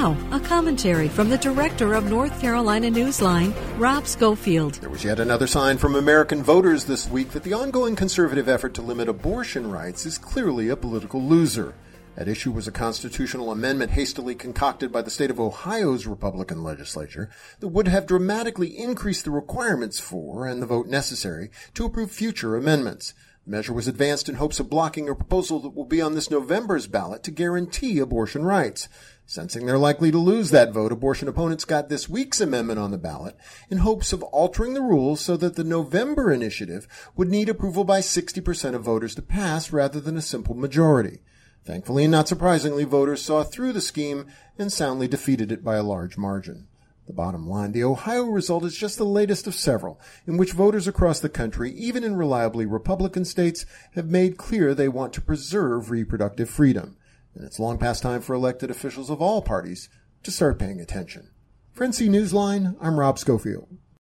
Now, a commentary from the director of North Carolina Newsline, Rob Schofield. There was yet another sign from American voters this week that the ongoing conservative effort to limit abortion rights is clearly a political loser. At issue was a constitutional amendment hastily concocted by the state of Ohio's Republican legislature that would have dramatically increased the requirements for and the vote necessary to approve future amendments. The measure was advanced in hopes of blocking a proposal that will be on this November's ballot to guarantee abortion rights. Sensing they're likely to lose that vote, abortion opponents got this week's amendment on the ballot in hopes of altering the rules so that the November initiative would need approval by 60% of voters to pass rather than a simple majority. Thankfully and not surprisingly, voters saw through the scheme and soundly defeated it by a large margin. The bottom line, the Ohio result is just the latest of several in which voters across the country, even in reliably Republican states, have made clear they want to preserve reproductive freedom. And it's long past time for elected officials of all parties to start paying attention. For NC Newsline, I'm Rob Schofield.